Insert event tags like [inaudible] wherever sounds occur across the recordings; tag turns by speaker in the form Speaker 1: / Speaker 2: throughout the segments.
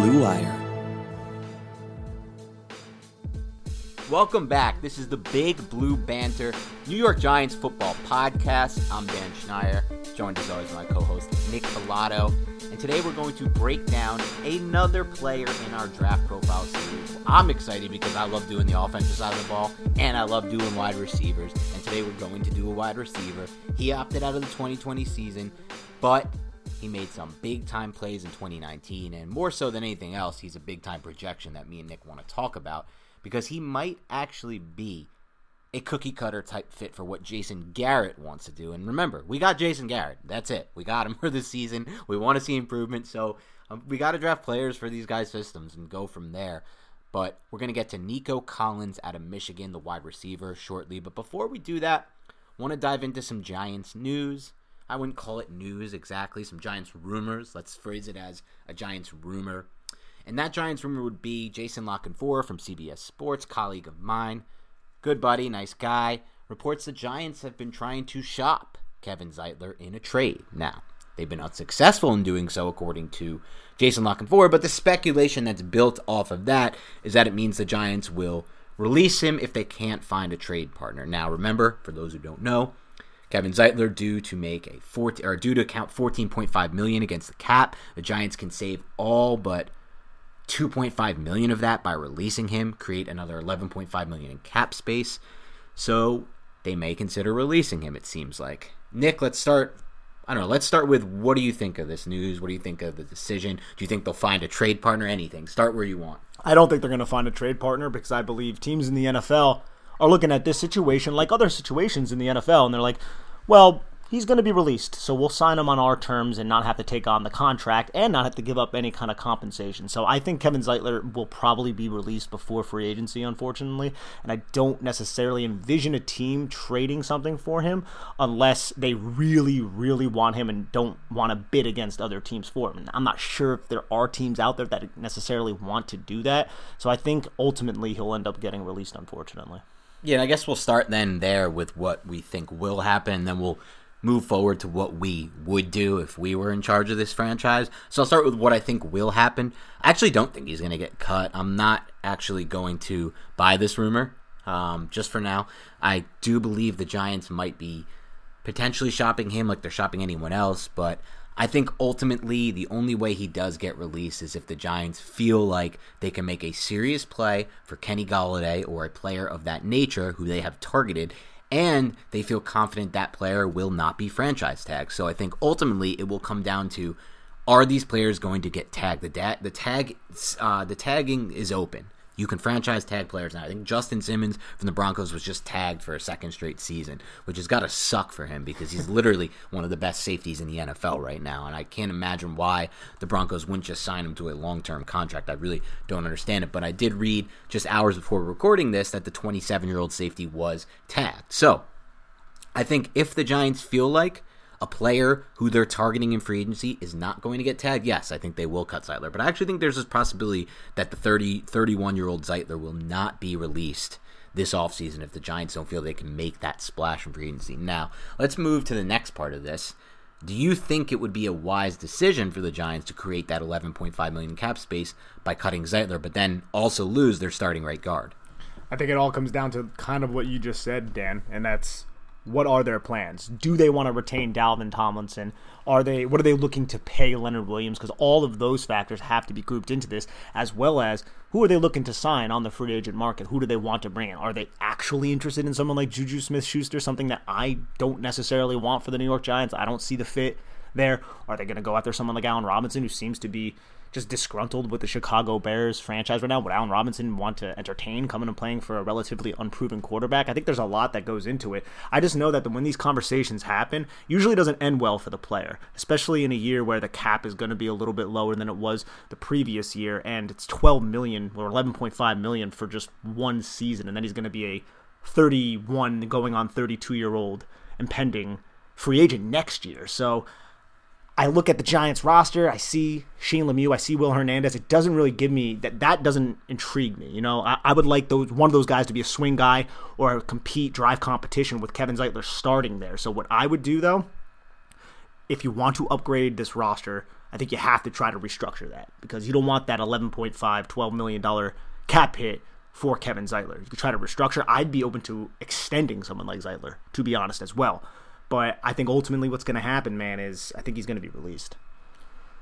Speaker 1: Blue Wire.
Speaker 2: Welcome back. This is the Big Blue Banter New York Giants football podcast. I'm Dan Schneier, joined as always by my co-host Nick Falato, and today we're going to break down another player in our draft profile series. I'm excited because I love doing the offensive side of the ball, and I love doing wide receivers. And today we're going to do a wide receiver. He opted out of the 2020 season, but he made some big time plays in 2019, and more so than anything else, he's a big time projection that me and Nick want to talk about because he might actually be a cookie cutter type fit for what Jason Garrett wants to do. And remember, we got Jason Garrett. That's it. We got him [laughs] for this season. We want to see improvement. So um, we got to draft players for these guys' systems and go from there. But we're going to get to Nico Collins out of Michigan, the wide receiver, shortly. But before we do that, want to dive into some Giants news. I wouldn't call it news exactly, some Giants rumors. Let's phrase it as a Giants rumor. And that Giants rumor would be Jason La Canfora from CBS Sports, colleague of mine, good buddy, nice guy, reports the Giants have been trying to shop Kevin Zeitler in a trade. Now, they've been unsuccessful in doing so, according to Jason La Canfora, but the speculation that's built off of that is that it means the Giants will release him if they can't find a trade partner. Now, remember, for those who don't know, Kevin Zeitler due to make a 14 or due to count 14.5 million against the cap. The Giants can save all but 2.5 million of that by releasing him, create another 11.5 million in cap space. So they may consider releasing him. It seems like. Nick, let's start. I don't know. Let's start with what do you think of this news? What do you think of the decision? Do you think they'll find a trade partner? Anything? Start where you want.
Speaker 3: I don't think they're going to find a trade partner because I believe teams in the NFL are looking at this situation like other situations in the NFL, and they're like, well, he's going to be released, so we'll sign him on our terms and not have to take on the contract and not have to give up any kind of compensation. So I think Kevin Zeitler will probably be released before free agency, unfortunately, and I don't necessarily envision a team trading something for him unless they really, really want him and don't want to bid against other teams for him. And I'm not sure if there are teams out there that necessarily want to do that. So I think ultimately he'll end up getting released, unfortunately.
Speaker 2: Yeah, I guess we'll start then there with what we think will happen, then we'll move forward to what we would do if we were in charge of this franchise. So I'll start with what I think will happen. I actually don't think he's going to get cut. I'm not actually going to buy this rumor um, just for now. I do believe the Giants might be potentially shopping him like they're shopping anyone else, but I think ultimately the only way he does get released is if the Giants feel like they can make a serious play for Kenny Golladay or a player of that nature who they have targeted, and they feel confident that player will not be franchise tagged. So I think ultimately it will come down to are these players going to get tagged? The da- the tag uh, the tagging is open. You can franchise tag players now. I think Justin Simmons from the Broncos was just tagged for a second straight season, which has got to suck for him because he's literally [laughs] one of the best safeties in the NFL right now. And I can't imagine why the Broncos wouldn't just sign him to a long term contract. I really don't understand it. But I did read just hours before recording this that the 27 year old safety was tagged. So I think if the Giants feel like a player who they're targeting in free agency is not going to get tagged, yes, I think they will cut Zeitler. But I actually think there's this possibility that the 30, 31 year old Zeitler will not be released this offseason if the Giants don't feel they can make that splash in free agency. Now, let's move to the next part of this. Do you think it would be a wise decision for the Giants to create that 11.5 million cap space by cutting Zeitler, but then also lose their starting right guard?
Speaker 3: I think it all comes down to kind of what you just said, Dan, and that's what are their plans? Do they want to retain Dalvin Tomlinson? Are they what are they looking to pay Leonard Williams? Because all of those factors have to be grouped into this, as well as who are they looking to sign on the free agent market? Who do they want to bring in? Are they actually interested in someone like Juju Smith Schuster, something that I don't necessarily want for the New York Giants? I don't see the fit there. Are they going to go after someone like Allen Robinson, who seems to be just disgruntled with the Chicago Bears franchise right now. Would Allen Robinson want to entertain coming and playing for a relatively unproven quarterback? I think there's a lot that goes into it. I just know that when these conversations happen, usually doesn't end well for the player, especially in a year where the cap is going to be a little bit lower than it was the previous year, and it's 12 million or 11.5 million for just one season, and then he's going to be a 31 going on 32 year old impending free agent next year. So I look at the Giants roster, I see Shane Lemieux, I see Will Hernandez. It doesn't really give me that. That doesn't intrigue me. You know, I, I, would like those one of those guys to be a swing guy or compete, drive competition with Kevin Zeitler starting there. So what I would do though, if you want to upgrade this roster, I think you have to try to restructure that because you don't want that 11.5, 12 million dollar cap hit for Kevin Zeitler. You could try to restructure, I'd be open to extending someone like Zeitler, to be honest, as well. But I think ultimately what's going to happen, man, is I think he's going to be released.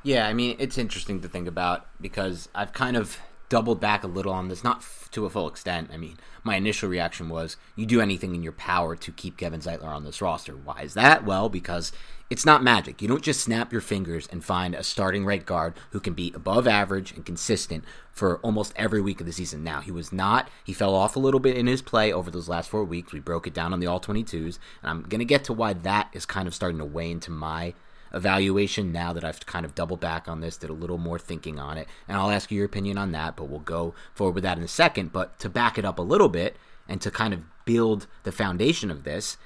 Speaker 2: Yeah, I mean, it's interesting to think about because I've kind of doubled back a little on this, not f- to a full extent. I mean, my initial reaction was you do anything in your power to keep Kevin Zeitler on this roster. Why is that? Well, because it's not magic. You don't just snap your fingers and find a starting right guard who can be above average and consistent for almost every week of the season. Now, he was not, he fell off a little bit in his play over those last four weeks. We broke it down on the All 22s, and I'm going to get to why that is kind of starting to weigh into my evaluation now that I've kind of doubled back on this, did a little more thinking on it. And I'll ask you your opinion on that, but we'll go forward with that in a second. But to back it up a little bit and to kind of build the foundation of this,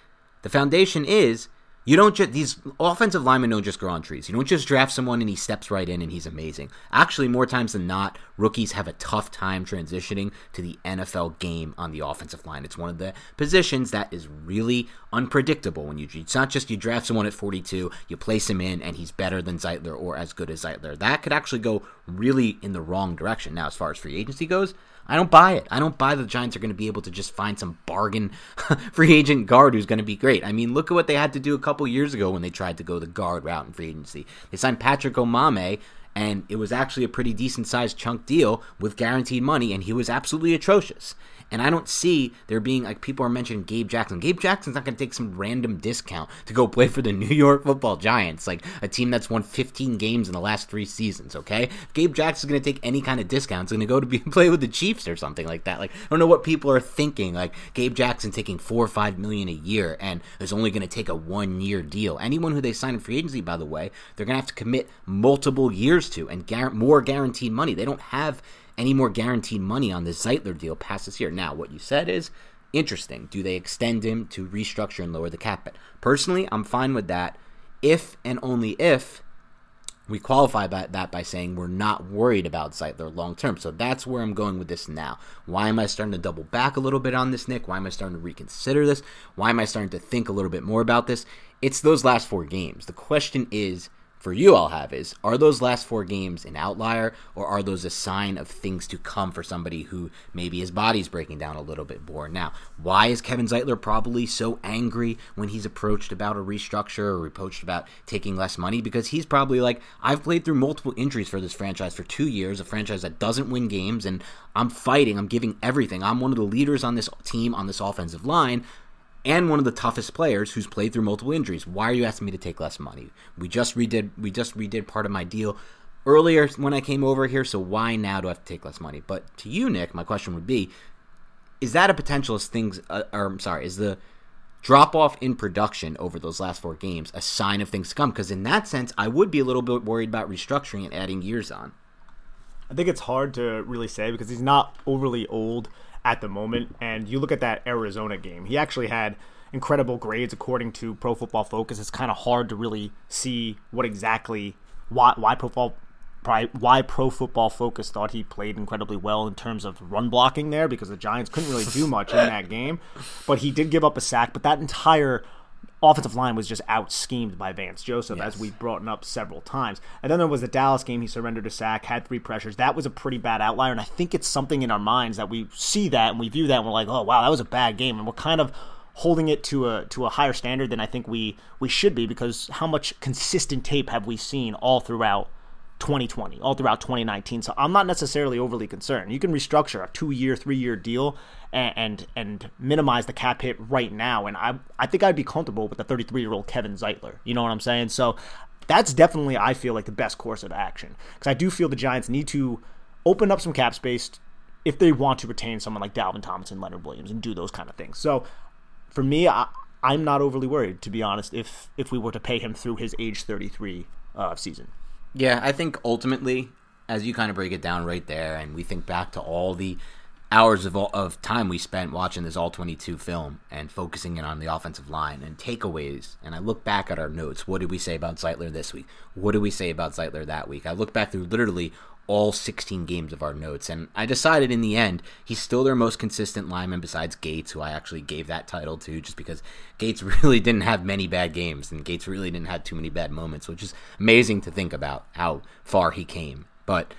Speaker 2: the foundation is you don't just these offensive linemen don't just grow on trees. You don't just draft someone and he steps right in and he's amazing. Actually, more times than not, rookies have a tough time transitioning to the NFL game on the offensive line. It's one of the positions that is really unpredictable when you it's not just you draft someone at 42, you place him in and he's better than Zeitler or as good as Zeitler. That could actually go really in the wrong direction. Now, as far as free agency goes, I don't buy it. I don't buy the Giants are going to be able to just find some bargain [laughs] free agent guard who's going to be great. I mean, look at what they had to do a couple years ago when they tried to go the guard route in free agency. They signed Patrick Omameh, and it was actually a pretty decent sized chunk deal with guaranteed money, and he was absolutely atrocious. And I don't see there being like people are mentioning Gabe Jackson. Gabe Jackson's not going to take some random discount to go play for the [laughs] New York Football Giants, like a team that's won 15 games in the last three seasons. Okay, if Gabe Jackson's going to take any kind of discount. He's going to go to be [laughs] play with the Chiefs or something like that. Like I don't know what people are thinking. Like Gabe Jackson taking four or five million a year and is only going to take a one year deal. Anyone who they sign in free agency, by the way, they're going to have to commit multiple years to and gar- more guaranteed money. They don't have any more guaranteed money on the Zeitler deal past this year. Now, what you said is interesting. Do they extend him to restructure and lower the cap hit? Personally, I'm fine with that if and only if we qualify by, that by saying we're not worried about Zeitler long term. So that's where I'm going with this now. Why am I starting to double back a little bit on this, Nick? Why am I starting to reconsider this? Why am I starting to think a little bit more about this? It's those last four games. The question is for you I'll have is are those last four games an outlier or are those a sign of things to come for somebody who maybe his body's breaking down a little bit more? Now why is kevin zeitler probably so angry when he's approached about a restructure or approached about taking less money? Because he's probably like i've played through multiple injuries for this franchise for two years a franchise that doesn't win games and i'm fighting i'm giving everything. I'm one of the leaders on this team on this offensive line and one of the toughest players who's played through multiple injuries. Why are you asking me to take less money? We just redid we just redid part of my deal earlier when I came over here, so why now do I have to take less money? But to you, Nick, my question would be: Is that a potential as things? Uh, or I'm sorry, is the drop off in production over those last four games a sign of things to come? Because in that sense, I would be a little bit worried about restructuring and adding years on.
Speaker 3: I think it's hard to really say because he's not overly old at the moment. And you look at that Arizona game, he actually had incredible grades according to Pro Football Focus. It's kind of hard to really see what exactly why why Pro Football why Pro Football Focus thought he played incredibly well in terms of run blocking there because the Giants couldn't really do much in that [laughs] game. But he did give up a sack. But that entire offensive line was just out schemed by Vance Joseph, yes. as we've brought up several times. And then there was the Dallas game. He surrendered a sack, had three pressures. That was a pretty bad outlier. And I think it's something in our minds that we see that and we view that and we're like, oh, wow, that was a bad game. And we're kind of holding it to a to a higher standard than I think we we should be because how much consistent tape have we seen all throughout 2020, all throughout 2019. So I'm not necessarily overly concerned. You can restructure a two year, three year deal and, and, and minimize the cap hit right now. And I I think I'd be comfortable with the 33 year old Kevin Zeitler. You know what I'm saying? So that's definitely I feel like the best course of action because I do feel the Giants need to open up some cap space if they want to retain someone like Dalvin Thompson, Leonard Williams, and do those kind of things. So for me, I, I'm not overly worried to be honest. If if we were to pay him through his age 33 uh, season.
Speaker 2: Yeah, I think ultimately, as you kind of break it down right there, and we think back to all the hours of, of time we spent watching this all 22 film and focusing in on the offensive line and takeaways and i look back at our notes. What did we say about zeitler this week? What did we say about zeitler that week? I look back through literally all 16 games of our notes. And I decided in the end, he's still their most consistent lineman besides Gates, who I actually gave that title to just because Gates [laughs] really didn't have many bad games and Gates really didn't have too many bad moments, which is amazing to think about how far he came. But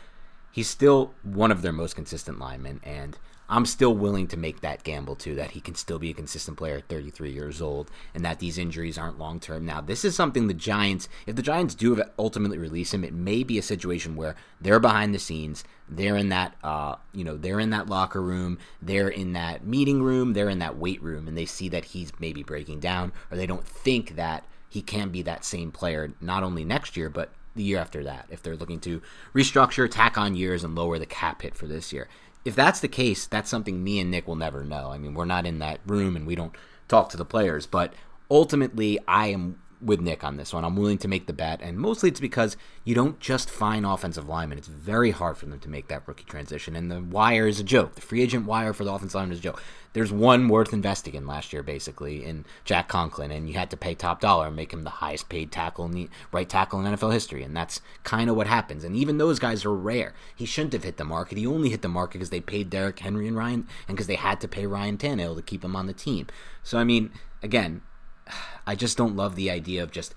Speaker 2: he's still one of their most consistent linemen. And I'm still willing to make that gamble too that he can still be a consistent player at 33 years old and that these injuries aren't long term. Now, this is something the Giants, if the Giants do ultimately release him, it may be a situation where they're behind the scenes, they're in that, uh, you know, they're in that locker room, they're in that meeting room, they're in that weight room, and they see that he's maybe breaking down, or they don't think that he can be that same player not only next year but the year after that if they're looking to restructure, tack on years, and lower the cap hit for this year if that's the case, that's something me and Nick will never know. I mean, we're not in that room and we don't talk to the players, but ultimately, I am with Nick on this one. I'm willing to make the bet, and mostly it's because you don't just find offensive linemen. It's very hard for them to make that rookie transition, and the wire is a joke. The free agent wire for the offensive lineman is a joke. There's one worth investing in last year, basically, in Jack Conklin, and you had to pay top dollar and make him the highest paid tackle in the right tackle in NFL history, and that's kind of what happens. And even those guys are rare. He shouldn't have hit the market. He only hit the market because they paid Derrick Henry and Ryan, and because they had to pay Ryan Tannehill to keep him on the team. So I mean, again, [sighs] I just don't love the idea of just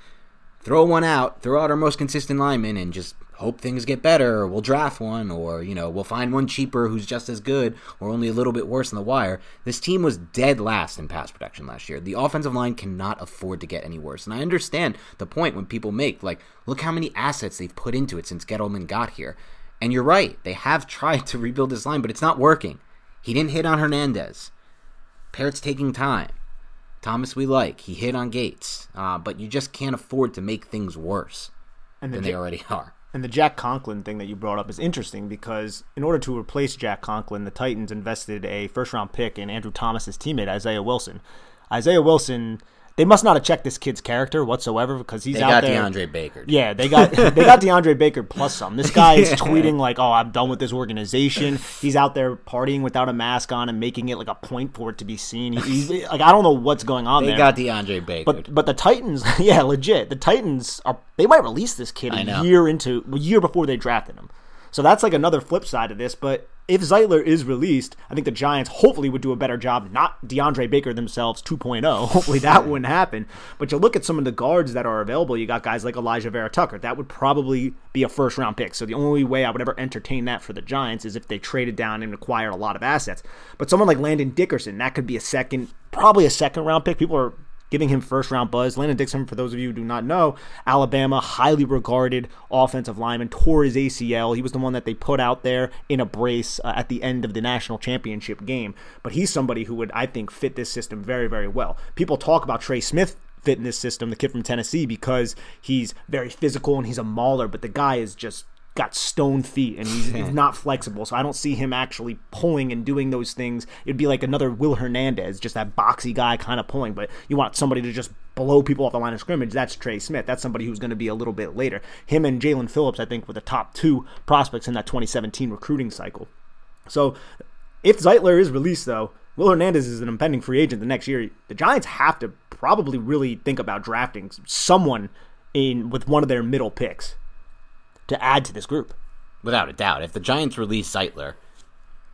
Speaker 2: throw one out, throw out our most consistent lineman, and just hope things get better, or we'll draft one, or you know we'll find one cheaper who's just as good, or only a little bit worse in the wire. This team was dead last in pass protection last year. The offensive line cannot afford to get any worse, and I understand the point when people make like, look how many assets they've put into it since Gettleman got here. And you're right, they have [laughs] tried to rebuild this line, but it's not working. He didn't hit on Hernandez. Peart's taking time. Thomas we like. He hit on Gates, uh, but you just can't afford to make things worse the than they already [laughs] are.
Speaker 3: And the Jack Conklin thing that you brought up is interesting because in order to replace Jack Conklin, the Titans invested a first round pick in Andrew Thomas's teammate Isaiah Wilson. Isaiah Wilson they must not have checked this kid's character whatsoever because he's
Speaker 2: they
Speaker 3: out
Speaker 2: there. They got DeAndre Baker.
Speaker 3: Yeah, they got [laughs] they got DeAndre Baker plus some. This guy is [laughs] tweeting like, "Oh, I'm done with this organization." He's out there partying without a mask on and making it like a point for it to be seen. He's [laughs] like, I don't know what's going on
Speaker 2: they
Speaker 3: there.
Speaker 2: got DeAndre Baker,
Speaker 3: but but the Titans, yeah, legit. The Titans are they might release this kid a year into a year before they drafted him. So that's like another flip side of this. But if Zeitler is released, I think the Giants hopefully would do a better job, not DeAndre Baker themselves 2.0. [laughs] Hopefully that wouldn't happen. But you look at some of the guards that are available, you got guys like Alijah Vera-Tucker. That would probably be a first round pick. So the only way I would ever entertain that for the Giants is if they traded down and acquired a lot of assets. But someone like Landon Dickerson, that could be a second, probably a second round pick. People are giving him first round buzz. Landon Dickerson, for those of you who do not know, Alabama, highly regarded offensive lineman, tore his ACL. He was the one that they put out there in a brace uh, at the end of the national championship game. But he's somebody who would, I think, fit this system very, very well. People talk about Trey Smith fit in this system, the kid from Tennessee, because he's very physical and he's a mauler, but the guy is just got stone feet and he's, he's [laughs] not flexible. So I don't see him actually pulling and doing those things. It'd be like another Will Hernandez, just that boxy guy kind of pulling. But you want somebody to just blow people off the line of scrimmage. That's Trey Smith. That's somebody who's going to be a little bit later. Him and Jaelan Phillips, I think, were the top two prospects in that 2017 recruiting cycle. So if Zeitler is released, though, Will Hernandez is an impending free agent the next year. The Giants have to probably really think about drafting someone in with one of their middle picks to add to this group.
Speaker 2: Without a doubt. If the Giants release Zeitler,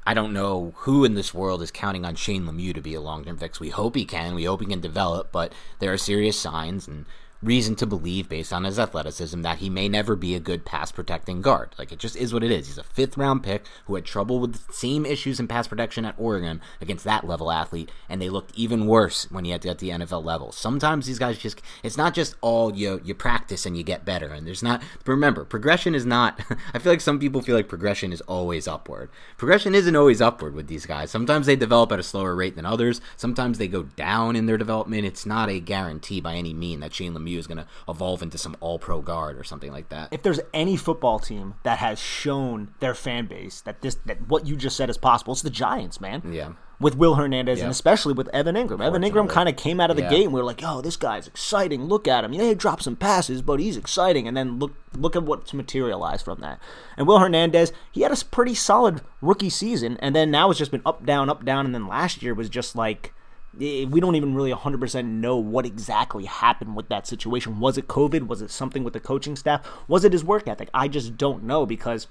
Speaker 2: I don't know who in this world is counting on Shane Lemieux to be a long term fix. We hope he can. We hope he can develop, but there are serious signs, and reason to believe, based on his athleticism, that he may never be a good pass protecting guard. Like, it just is what it is. He's a fifth round pick who had trouble with the same issues in pass protection at Oregon against that level athlete, and they looked even worse when he had to get the NFL level. Sometimes these guys just, it's not just all you, you practice and you get better. And there's not, remember, progression is not, [laughs] I feel like some people feel like progression is always upward. Progression isn't always upward with these guys. Sometimes they develop at a slower rate than others, sometimes they go down in their development. It's not a guarantee by any mean that Shane Lemieux is going to evolve into some all pro guard or something like that.
Speaker 3: If there's any football team that has shown their fan base that this that what you just said is possible, it's the Giants, man.
Speaker 2: Yeah.
Speaker 3: With Will Hernandez
Speaker 2: Yeah.
Speaker 3: and especially with Evan Engram. Evan Engram kind of came out of the
Speaker 2: Yeah.
Speaker 3: gate and we were like, "Yo, this guy's exciting. Look at him. Yeah, he dropped some passes, but he's exciting." And then look look at what's materialized from that. And Will Hernandez, he had a pretty solid rookie season, and then now it's just been up down up down, and then last year was just like we don't even really 100% know what exactly happened with that situation. Was it COVID? Was it something with the coaching staff? Was it his work ethic? I just don't know because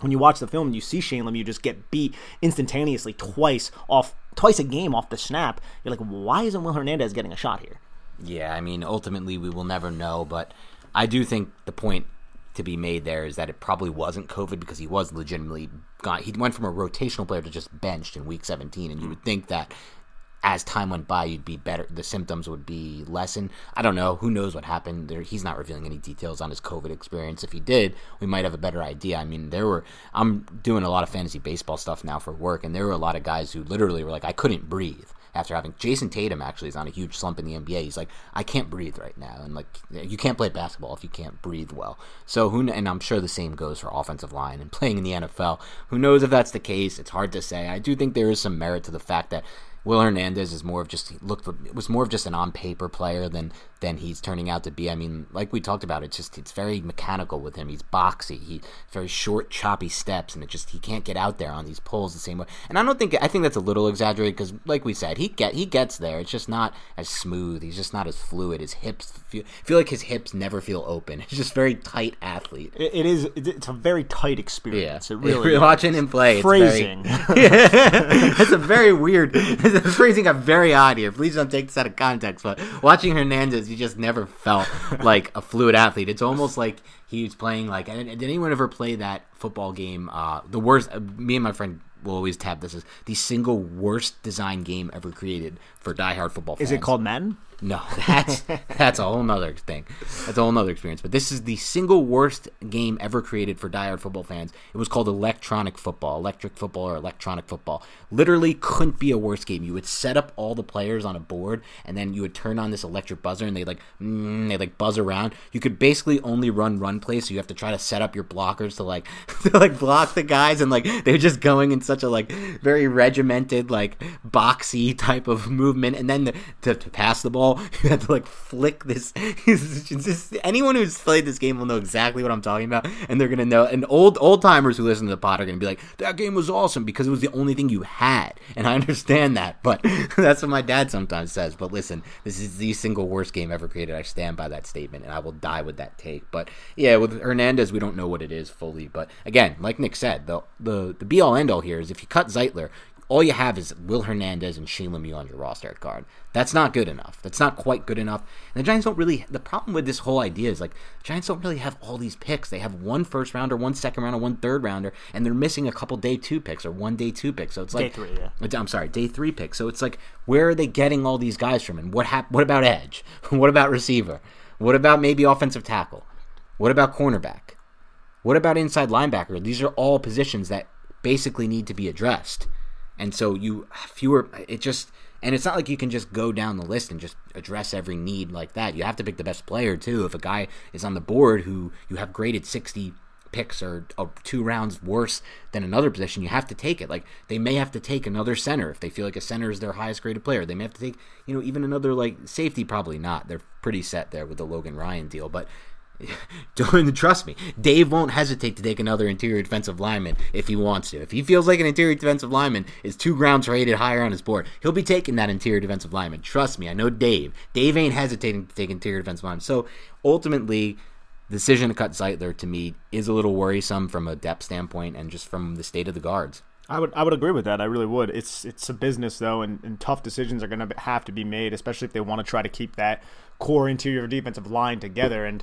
Speaker 3: when you watch the film and you see Shane Lemieux just get beat instantaneously twice off twice a game off the snap, you're like, why isn't Will Hernandez getting a shot here?
Speaker 2: Yeah, I mean, ultimately we will never know, but I do think the point to be made there is that it probably wasn't COVID because he was legitimately gone. He went from a rotational player to just benched in week 17, and you would think that as time went by, you'd be better. The symptoms would be lessened. I don't know. Who knows what happened? There, he's not revealing any details on his COVID experience. If he did, we might have a better idea. I mean, there were. I'm doing a lot of fantasy baseball stuff now for work, and there were a lot of guys who literally were like, I couldn't breathe after having Jayson Tatum actually is on a huge slump in the NBA. He's like, I can't breathe right now, and like you can't play basketball if you can't breathe well. So who? And I'm sure the same goes for offensive line and playing in the NFL. Who knows if that's the case? It's hard to say. I do think there is some merit to the fact that Will Hernandez is more of just looked was more of just an on paper player than than he's turning out to be. I mean, like we talked about, it's just it's very mechanical with him. He's boxy. He very short, choppy steps, and it just he can't get out there on these pulls the same way. And I don't think I think that's a little exaggerated because, like we said, he get he gets there. It's just not as smooth. He's just not as fluid. His hips feel, feel like his hips never feel open. He's just very tight athlete.
Speaker 3: It, it is. It's a very tight experience. It really. [laughs]
Speaker 2: watching him play. It's
Speaker 3: Phrasing.
Speaker 2: Very, [laughs] [laughs] it's a very weird. The phrasing got very odd here. Please don't take this out of context. But watching Hernandez, he just never felt [laughs] like a fluid athlete. It's almost like he's playing like. and- Did anyone ever play that football game? Uh, the worst. Uh, me and my friend will always tab this as the single worst design game ever created for diehard football fans.
Speaker 3: is it called Madden?
Speaker 2: No, that's [laughs] that's a whole nother thing. That's a whole nother experience. But this is the single worst game ever created for diehard football fans. It was called electronic football, electric football, or electronic football. Literally couldn't be a worse game. You would set up all the players on a board, and then you would turn on this electric buzzer, and they like mm, they like buzz around. You could basically only run run plays, so you have to try to set up your blockers to like [laughs] to like block the guys, and like they're just going in such a like very regimented like boxy type of movement, and then the, to, to pass the ball, [laughs] you have to like flick [laughs] this. anyone who's played this game will know exactly what I'm talking about, and they're gonna know. And old old timers who listen to the pod are gonna be like, "That game was awesome because it was the only thing you had." And I [laughs] understand that, but that's what my dad sometimes says. But listen, this is the single worst game ever created. I stand by that statement, and I will die with that take. But yeah, with Hernandez, we don't know what it is fully. But again, like Nick said, the the the be all end all here is if you cut Zeitler, all you have is Will Hernandez and Shane Lemieux on your roster at guard. That's not good enough. That's not quite good enough. And the Giants don't really. The problem with this whole idea is like Giants don't really have all these picks. They have one first rounder, one second rounder, one third rounder, and they're missing a couple day two picks or one day two picks. So it's like
Speaker 3: three, yeah.
Speaker 2: I'm sorry, day three picks. So it's like where are they getting all these guys from? And what hap- What about edge? [laughs] what about receiver? What about maybe offensive tackle? What about cornerback? What about inside linebacker? These are all positions that basically need to be addressed. And so you fewer it just and it's not like you can just go down the list and just address every need like that. You have to pick the best player too. If a guy is on the board who you have graded 60 picks or, are two rounds worse than another position, you have to take it. Like they may have to take another center if they feel like a center is their highest graded player. They may have to take, you know, even another like safety. Probably not. They're pretty set there with the Logan Ryan deal, but. [laughs] Don't trust me. Dave won't hesitate to take another interior defensive lineman if he wants to. If he feels like an interior defensive lineman is two grounds rated higher on his board, he'll be taking that interior defensive lineman. Trust me, I know Dave. Dave ain't hesitating to take interior defensive lineman. So ultimately, decision to cut Zeitler to me is a little worrisome from a depth standpoint and just from the state of the guards.
Speaker 3: I would I would agree with that. I really would. It's it's a business though, and, and tough decisions are going to have to be made, especially if they want to try to keep that core interior defensive line together. And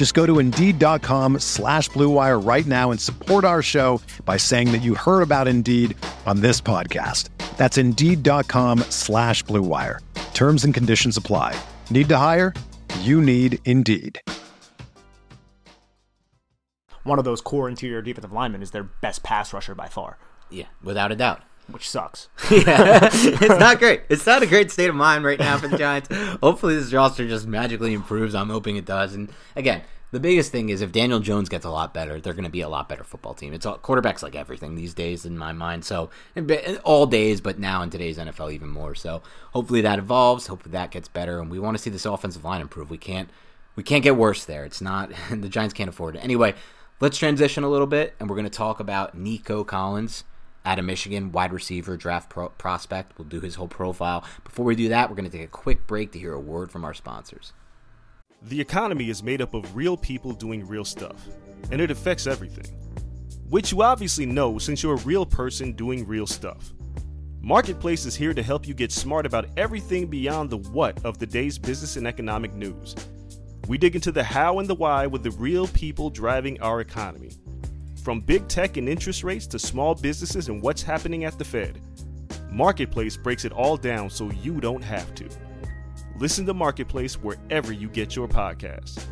Speaker 4: Just go to Indeed.com slash BlueWire right now and support our show by saying that you heard about Indeed on this podcast. That's Indeed.com slash BlueWire. Terms and conditions apply. Need to hire? You need Indeed
Speaker 3: one of those core interior defensive linemen is their best pass rusher by far.
Speaker 2: Yeah, without a doubt.
Speaker 3: Which sucks. [laughs] [laughs]
Speaker 2: yeah, it's not great. It's not a great state of mind right now for the Giants. Hopefully, this roster just magically improves. I'm hoping it does. And again, the biggest thing is if Daniel Jones gets a lot better, they're going to be a lot better football team. It's all, quarterbacks like everything these days in my mind. So all days, but now in today's NFL even more. So hopefully that evolves. Hopefully that gets better, and we want to see this offensive line improve. We can't we can't get worse there. It's not [laughs] the Giants can't afford it anyway. Let's transition a little bit, and we're going to talk about Nico Collins out of Michigan, wide receiver, draft pro- prospect. We'll do his whole profile. Before we do that, we're going to take a quick break to hear a word from our sponsors.
Speaker 5: The economy is made up of real people doing real stuff, and it affects everything. Which you obviously know since you're a real person doing real stuff. Marketplace is here to help you get smart about everything beyond the what of the day's business and economic news we dig into the how and the why with the real people driving our economy. From big tech and interest rates to small businesses and what's happening at the Fed, Marketplace breaks it all down so you don't have to. Listen to Marketplace wherever you get your podcasts.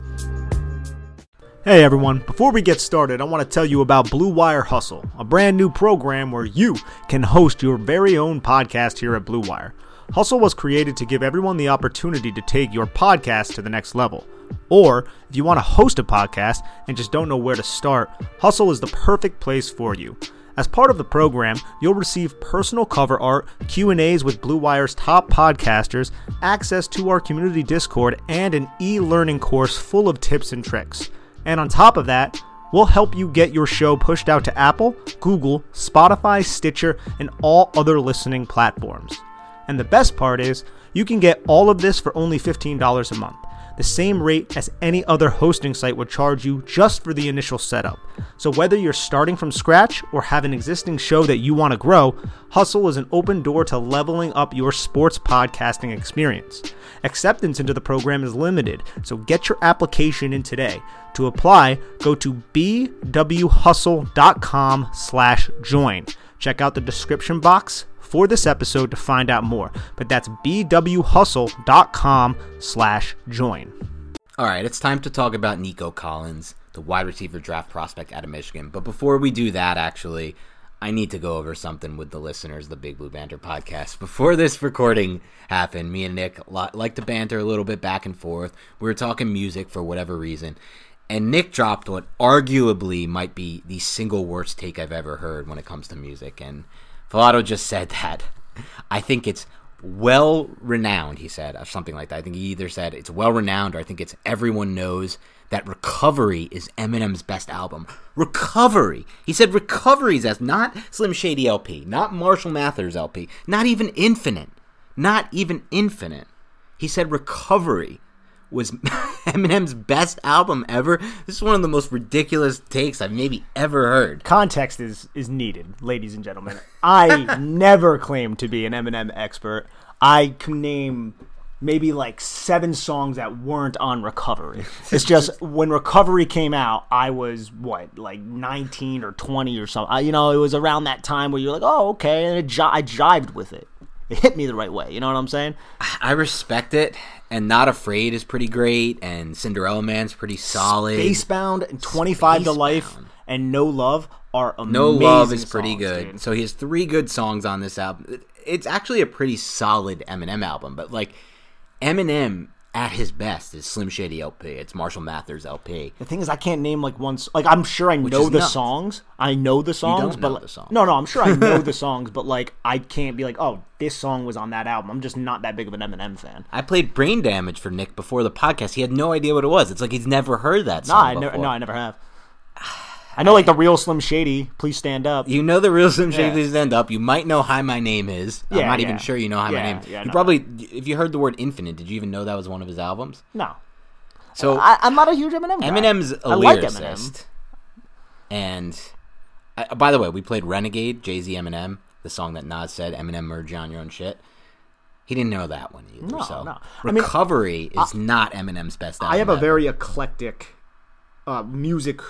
Speaker 3: Hey everyone, before we get started, I want to tell you about Blue Wire Hustle, a brand new program where you can host your very own podcast here at Blue Wire. Hustle was created to give everyone the opportunity to take your podcast to the next level. Or if you want to host a podcast and just don't know where to start, Hustle is the perfect place for you. As part of the program, you'll receive personal cover art, Q&As with Blue Wire's top podcasters, access to our community Discord, and an e-learning course full of tips and tricks. And on top of that, we'll help you get your show pushed out to Apple, Google, Spotify, Stitcher, and all other listening platforms. And the best part is, you can get all of this for only $15 a month the same rate as any other hosting site would charge you just for the initial setup. So, whether you're starting from scratch or have an existing show that you want to grow, Hustle is an open door to leveling up your sports podcasting experience. Acceptance into the program is limited, so get your application in today. To apply, go to bwhustle.com/join. Check out the description box for this episode to find out more. But that's bwhustle.com slash join.
Speaker 2: All right, it's time to talk about Nico Collins, the wide receiver draft prospect out of Michigan. But before we do that, actually, I need to go over something with the listeners of the Big Blue Banter podcast. [laughs] Before this recording happened, me and Nick like to banter a little bit back and forth. We were talking music for whatever reason. And Nick dropped what arguably might be the single worst take I've ever heard when it comes to music. And Falato just said that. I think it's well renowned, he said, or something like that. I think he either said it's well renowned or I think it's everyone knows that Recovery is Eminem's best album. Recovery. He said Recovery's as not Slim Shady LP, not Marshall Mathers LP, not even Infinite. not even Infinite. He said Recovery was [laughs] Eminem's best album ever. This is one of the most ridiculous takes I've maybe ever heard.
Speaker 3: Context is is needed, ladies and gentlemen. I [laughs] never claim to be an Eminem expert. I can name maybe like seven songs that weren't on Recovery. It's [laughs] just when Recovery came out, I was what like nineteen or twenty or something. I, you know, it was around that time where you're like, oh okay, and it I jived with it. It hit me the right way. You know what I'm saying?
Speaker 2: I respect it, and Not Afraid is pretty great, and Cinderella Man's pretty solid.
Speaker 3: Spacebound and 25 to Life and No Love are amazing.
Speaker 2: No Love is pretty
Speaker 3: songs,
Speaker 2: good.
Speaker 3: dude.
Speaker 2: So he has three good songs on this album. It's actually a pretty solid Eminem album, but like Eminem at his best is Slim Shady LP. It's Marshall Mathers LP.
Speaker 3: The thing is, I can't name like one. s- Like I'm sure I know the
Speaker 2: nuts.
Speaker 3: songs. I know the songs,
Speaker 2: don't
Speaker 3: but
Speaker 2: know
Speaker 3: like-
Speaker 2: the songs.
Speaker 3: no, no, I'm sure I know [laughs] the songs, but like I can't be like, oh, this song was on that album. I'm just not that big of an Eminem fan.
Speaker 2: I played Brain Damage for Nick before the podcast. He had no idea what it was. It's like he's never heard that song.
Speaker 3: No, I never.
Speaker 2: before.
Speaker 3: No, I never have. I know like the real Slim Shady. Please stand up.
Speaker 2: You know the real Slim Shady
Speaker 3: Yeah.
Speaker 2: stand up. You might know Hi My Name Is. I'm
Speaker 3: Yeah,
Speaker 2: not even sure you know Hi My Name.
Speaker 3: yeah,
Speaker 2: you probably, if you heard the word Infinite, did you even know that was one of his albums?
Speaker 3: No,
Speaker 2: So
Speaker 3: I, I'm not a huge Eminem guy.
Speaker 2: Eminem's a
Speaker 3: I like
Speaker 2: lyricist.
Speaker 3: Eminem.
Speaker 2: And uh, by the way, we played Renegade, Jay Z Eminem, the song that Nas said, Eminem merge on your own shit. He didn't know that one either.
Speaker 3: No,
Speaker 2: so
Speaker 3: no. I mean,
Speaker 2: Recovery is not Eminem's best album.
Speaker 3: I have a very eclectic uh, music.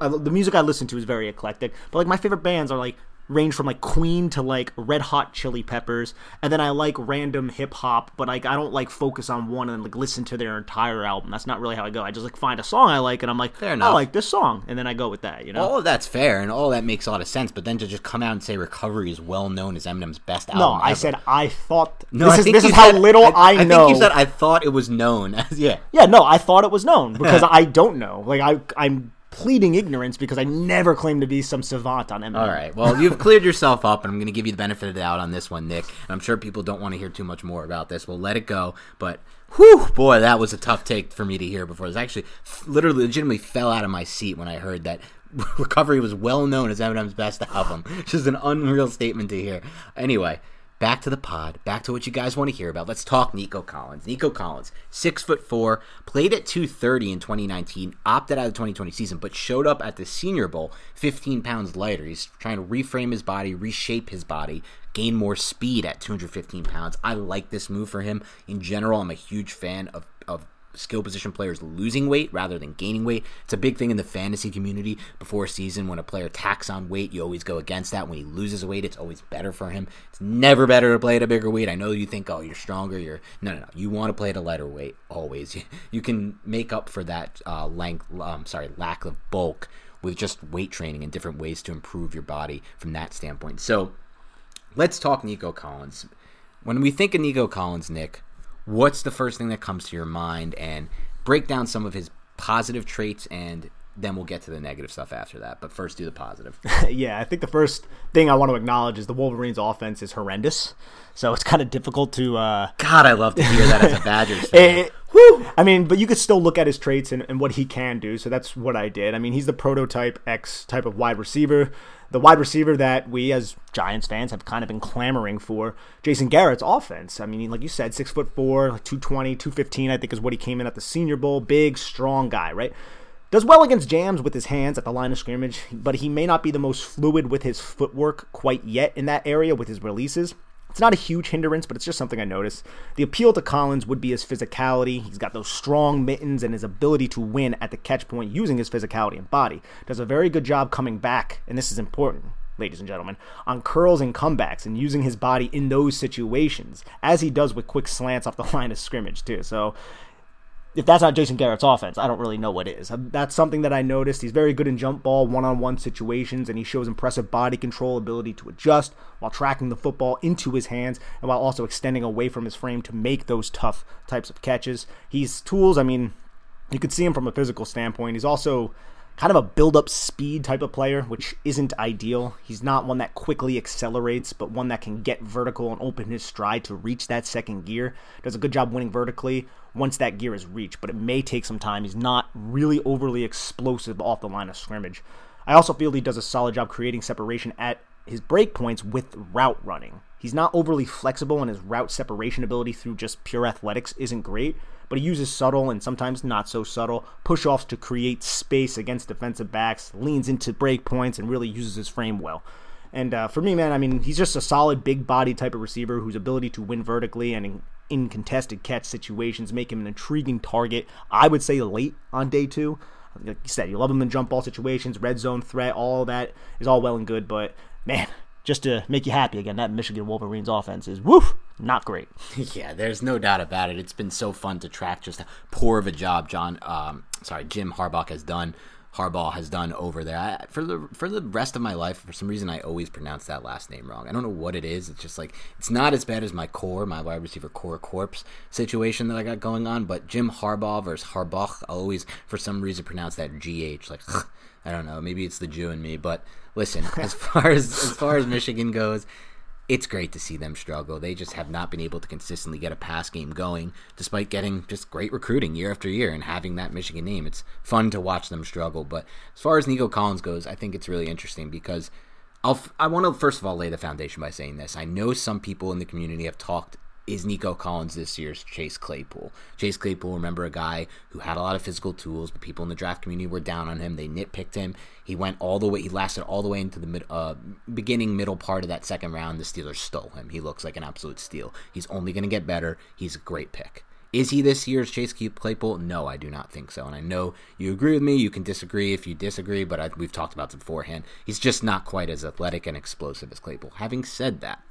Speaker 3: Uh, the music I listen to is very eclectic, but like my favorite bands are like range from like Queen to like Red Hot Chili Peppers, and then I like random hip hop, but like I don't like focus on one and like listen to their entire album. That's not really how I go. I just like find a song I like, and I'm like,
Speaker 2: Fair
Speaker 3: I like this song, and then I go with that. You know?
Speaker 2: all of that's fair and all that makes a lot of sense, but then to just come out and say Recovery is well known as Eminem's best album.
Speaker 3: no, I
Speaker 2: ever.
Speaker 3: said I thought.
Speaker 2: No,
Speaker 3: this
Speaker 2: I
Speaker 3: is
Speaker 2: think
Speaker 3: this is how little I,
Speaker 2: I
Speaker 3: know.
Speaker 2: I think you said I thought it was known as yeah.
Speaker 3: Yeah, no, I thought it was known because [laughs] I don't know. Like I, I'm pleading ignorance because I never claimed to be some savant on Eminem.
Speaker 2: All right. Well, you've cleared yourself up, and I'm going to give you the benefit of the doubt on this one, Nick. And I'm sure people don't want to hear too much more about this. We'll let it go. But, whew, boy, that was a tough take for me to hear before. This actually, literally, legitimately fell out of my seat when I heard that [laughs] Recovery was well known as Eminem's best album. Is an unreal statement to hear. Anyway. Back to the pod. Back to what you guys want to hear about. Let's talk Nico Collins. Nico Collins, six foot four, played at 230 in 2019, opted out of the 2020 season, but showed up at the Senior Bowl 15 pounds lighter. He's trying to reframe his body, reshape his body, gain more speed at 215 pounds. I like this move for him. In general, I'm a huge fan of, of skill position players losing weight rather than gaining weight. It's a big thing in the fantasy community before a season when a player tacks on weight, you always go against that. When he loses weight, it's always better for him. It's never better to play at a bigger weight. I know you think, oh, you're stronger. You're no, no, no. You want to play at a lighter weight always. [laughs] You can make up for that uh, length. Um, sorry, lack of bulk with just weight training and different ways to improve your body from that standpoint. So let's talk Nico Collins. When we think of Nico Collins, Nick, what's the first thing that comes to your mind? And break down some of his positive traits, and then we'll get to the negative stuff after that. But first, do the positive. [laughs]
Speaker 3: yeah, I think the first thing I want to acknowledge is the Wolverines' offense is horrendous. So it's kind of difficult to. Uh,
Speaker 2: God, I love to hear that as a Badgers [laughs] fan.
Speaker 3: it- whew, I mean, but you could still look at his traits and, and what he can do. So that's what I did. I mean, he's the prototype X type of wide receiver. The wide receiver that we as Giants fans have kind of been clamoring for. Jason Garrett's offense. I mean, like you said, six foot four, like 220, 215, I think is what he came in at the Senior Bowl. Big, strong guy, right? Does well against jams with his hands at the line of scrimmage, but he may not be the most fluid with his footwork quite yet in that area with his releases. It's not a huge hindrance, but it's just something I noticed. The appeal to Collins would be his physicality. He's got those strong mittens and his ability to win at the catch point using his physicality and body. Does a very good job coming back, and this is important, ladies and gentlemen, on curls and comebacks and using his body in those situations, as he does with quick slants off the [laughs] line of scrimmage, too. So if that's not Jason Garrett's offense, I don't really know what is. Um, that's something that I noticed. He's very good in jump ball, one on one situations, and he shows impressive body control, ability to adjust while tracking the football into his hands and while also extending away from his frame to make those tough types of catches. He's tools, I mean, you could see him from a physical standpoint. He's also kind of a build up speed type of player, which isn't ideal. He's not one that quickly accelerates, but one that can get vertical and open his stride to reach that second gear. Does a good job winning vertically once that gear is reached, but it may take some time. He's not really overly explosive off the line of scrimmage. I also feel he does a solid job creating separation at his break points with route running. He's not overly flexible, and his route separation ability through just pure athletics isn't great. But he uses subtle and sometimes not so subtle push offs to create space against defensive backs, leans into break points, and really uses his frame well. And uh, for me, man, I mean, he's just a solid big body type of receiver whose ability to win vertically and in, in contested catch situations make him an intriguing target. I would say late on day two. Like you said, you love him in jump ball situations, red zone threat, all that is all well and good. But man, just to make you happy again, that Michigan Wolverines offense is woof, not great. [laughs]
Speaker 2: yeah, there's no doubt about it. It's been so fun to track just how poor of a job John, um, sorry, Jim Harbaugh has done Harbaugh has done over there. I, for the for the rest of my life, for some reason, I always pronounce that last name wrong. I don't know what it is. It's just like it's not as bad as my core, my wide receiver core corpse situation that I got going on. But Jim Harbaugh versus Harbaugh, I always for some reason pronounce that gh. Like [laughs] I don't know, maybe it's the Jew in me. But listen, [laughs] as far as as far as Michigan goes, it's great to see them struggle. They just have not been able to consistently get a pass game going, despite getting just great recruiting year after year and having that Michigan name. It's fun to watch them struggle. But as far as Nico Collins goes, I think it's really interesting because I'll, I want to first of all lay the foundation by saying this. I know some people in the community have talked is Nico Collins this year's Chase Claypool. Chase Claypool, remember a guy who had a lot of physical tools, but people in the draft community were down on him. They nitpicked him. He went all the way. He lasted all the way into the mid, uh, beginning, middle part of that second round. The Steelers stole him. He looks like an absolute steal. He's only going to get better. He's a great pick. Is he this year's Chase Claypool? No, I do not think so. And I know you agree with me. You can disagree if you disagree, but I, we've talked about this beforehand. He's just not quite as athletic and explosive as Claypool. Having said that,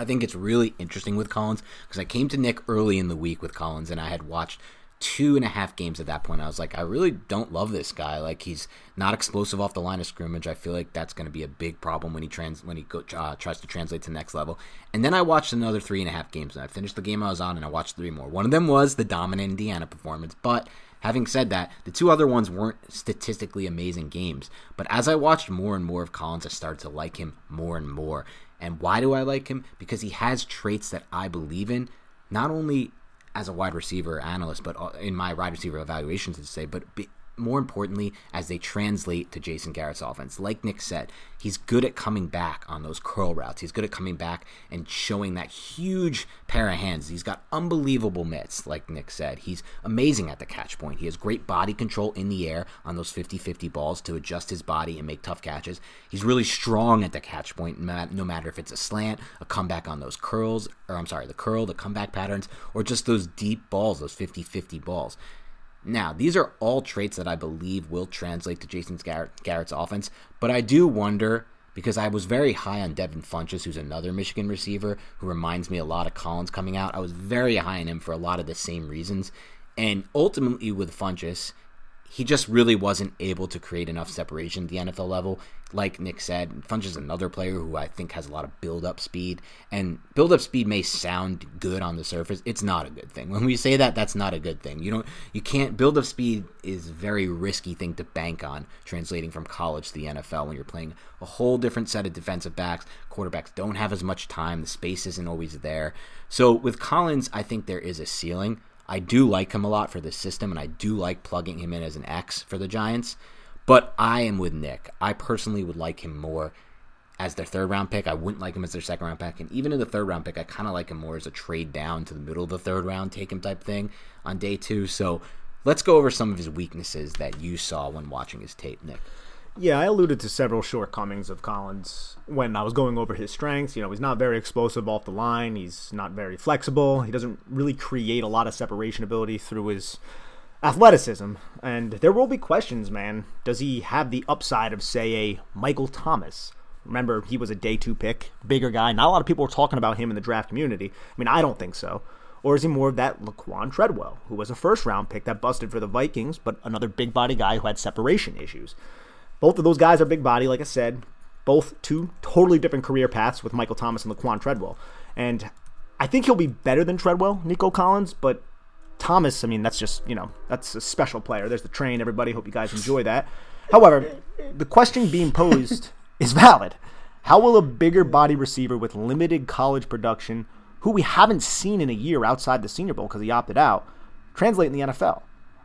Speaker 2: I think it's really interesting with Collins because I came to Nick early in the week with Collins and I had watched two and a half games at that point. I was like, I really don't love this guy. Like he's not explosive off the line of scrimmage. I feel like that's going to be a big problem when he trans when he go, uh, tries to translate to next level. And then I watched another three and a half games and I finished the game I was on and I watched three more. One of them was the dominant Indiana performance, but. Having said that, the two other ones weren't statistically amazing games, but as I watched more and more of Collins, I started to like him more and more. And why do I like him? Because he has traits that I believe in, not only as a wide receiver analyst, but uh, in my wide receiver evaluations to say, but more importantly, as they translate to Jason Garrett's offense. Like Nick said, he's good at coming back on those curl routes. He's good at coming back and showing that huge pair of hands. He's got unbelievable mitts, like Nick said. He's amazing at the catch point. He has great body control in the air on those 50 50 balls to adjust his body and make tough catches. He's really strong at the catch point, no matter if it's a slant, a comeback on those curls, or I'm sorry, the curl, the comeback patterns, or just those deep balls, those 50 50 balls. Now, these are all traits that I believe will translate to Jason Garrett, Garrett's offense, but I do wonder because I was very high on Devin Funchess, who's another Michigan receiver who reminds me a lot of Collins coming out. I was very high on him for a lot of the same reasons. And ultimately, with Funchess, he just really wasn't able to create enough separation at the NFL level. Like Nick said, Funchess another player who I think has a lot of build up speed. And build up speed may sound good on the surface. It's not a good thing. When we say that, that's not a good thing. You don't you can't build up speed is a very risky thing to bank on translating from college to the NFL when you're playing a whole different set of defensive backs. Quarterbacks don't have as much time, the space isn't always there. So with Collins, I think there is a ceiling. I do like him a lot for this system, and I do like plugging him in as an X for the Giants. But I am with Nick. I personally would like him more as their third round pick. I wouldn't like him as their second round pick. And even in the third round pick, I kind of like him more as a trade down to the middle of the third round, take him type thing on day two. So let's go over some of his weaknesses that you saw when watching his tape, Nick.
Speaker 3: Yeah, I alluded to several shortcomings of Collins when I was going over his strengths. You know, he's not very explosive off the line. He's not very flexible. He doesn't really create a lot of separation ability through his athleticism. And there will be questions, man. Does he have the upside of, say, a Michael Thomas? Remember, he was a day two pick, bigger guy. Not a lot of people were talking about him in the draft community. I mean, I don't think so. Or is he more of that Laquan Treadwell, who was a first round pick that busted for the Vikings, but another big body guy who had separation issues? Both of those guys are big body, like I said. Both two totally different career paths with Michael Thomas and Laquan Treadwell. And I think he'll be better than Treadwell, Nico Collins, but Thomas, I mean, that's just, you know, that's a special player. There's the train, everybody. Hope you guys enjoy that. However, the question being posed [laughs] is valid. How will a bigger body receiver with limited college production, who we haven't seen in a year outside the Senior Bowl because he opted out, translate in the NFL?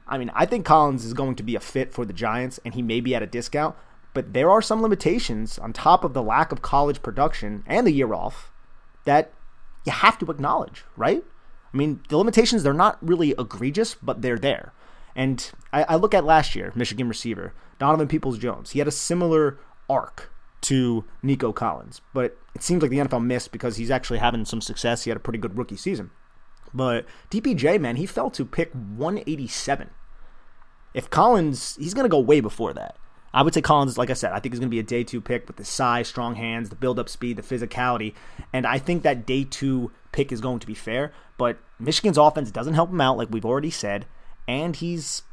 Speaker 3: I mean, I think Collins is going to be a fit for the Giants, and he may be at a discount, but there are some limitations on top of the lack of college production and the year off that you have to acknowledge, right? I mean, the limitations, they're not really egregious, but they're there. And I, I look at last year, Michigan receiver, Donovan Peoples Jones. He had a similar arc to Nico Collins, but it seems like the NFL missed because he's actually having some success. He had a pretty good rookie season. But DPJ, man, he fell to pick 187. If Collins, he's going to go way before that. I would say Collins, like I said, I think he's going to be a day two pick with the size, strong hands, the build up speed, the physicality. And I think that day two pick is going to be fair. But Michigan's offense doesn't help him out, like we've already said. And he's